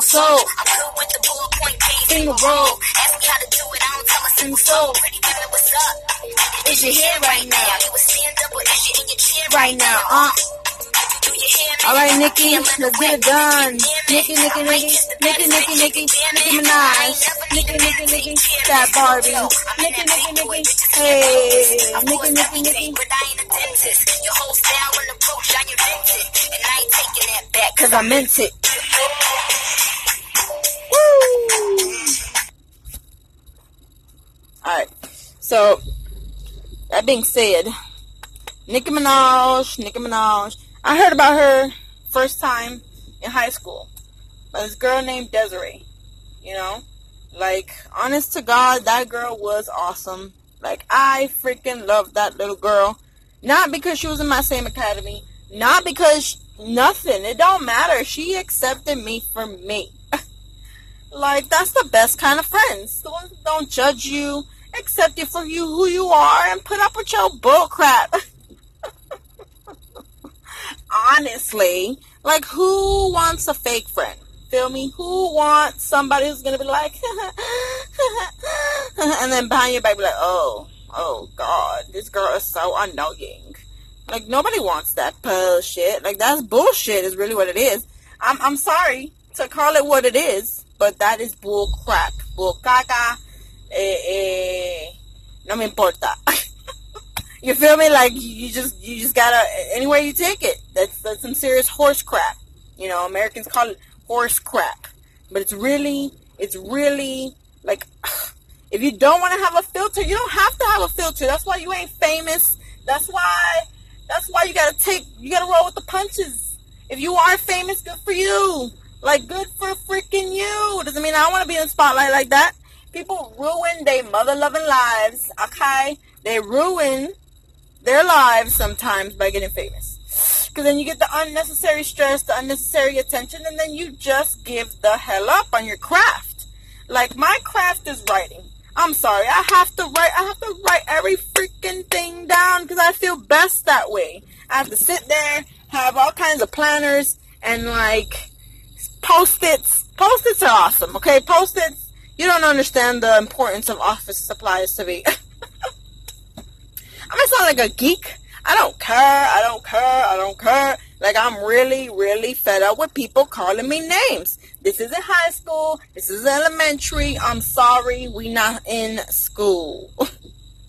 so. I'm good with the ballpoint pen, finger roll. Ask me how to do it, I don't tell a single soul. Pretty women, what's up? Is your hair right now? You a stand up or is you in your chair right now? Uh. All right, Nicki, let's get it done. Nicki, Nicki, Nicki, Nicki, Nicki, Nicki, Nicki Minaj, Nicki, Nicki, Nicki, that Barbie, Nicki, Nicki, Nicki, hey, Nicki, Nicki, Nicki. Your whole style and approach, I invented, and I ain't taking that back, cause I meant it. So, that being said, Nicki Minaj, Nicki Minaj, I heard about her first time in high school by this girl named Desiree. You know, like honest to God, that girl was awesome. Like I freaking love that little girl. Not because she was in my same academy, not because nothing. It don't matter. She accepted me for me. like that's the best kind of friends. The ones that don't judge you, accept you for you who you are, and put up with your bull crap. honestly, like who wants a fake friend? Feel me? Who wants somebody who's gonna be like, and then behind your back be like, oh, oh God, this girl is so annoying. Like nobody wants that bullshit. Like that's bullshit. Is really what it is. I'm I'm sorry to call it what it is, but that is bull crap. Bull caca. Eh, eh, no me importa. You feel me? Like you just you just gotta anywhere you take it. That's that's some serious horse crap. You know, Americans call it horse crap, but it's really it's really like if you don't want to have a filter, you don't have to have a filter. That's why you ain't famous. That's why that's why you gotta take you gotta roll with the punches. If you are famous, good for you. Like good for freaking you. Doesn't mean I want to be in the spotlight like that. People ruin their mother loving lives. Okay, they ruin their lives sometimes by getting famous. Because then you get the unnecessary stress, the unnecessary attention, and then you just give the hell up on your craft. Like my craft is writing. I'm sorry, I have to write. I have to write every freaking thing down because I feel best that way. I have to sit there, have all kinds of planners, and like post-its. Post-its are awesome. Okay, post-its. You don't understand the importance of office supplies to me. I might sound like a geek. I don't care. I don't care. I don't care. Like I'm really, really fed up with people calling me names. This isn't high school. This is elementary. I'm sorry. We not in school.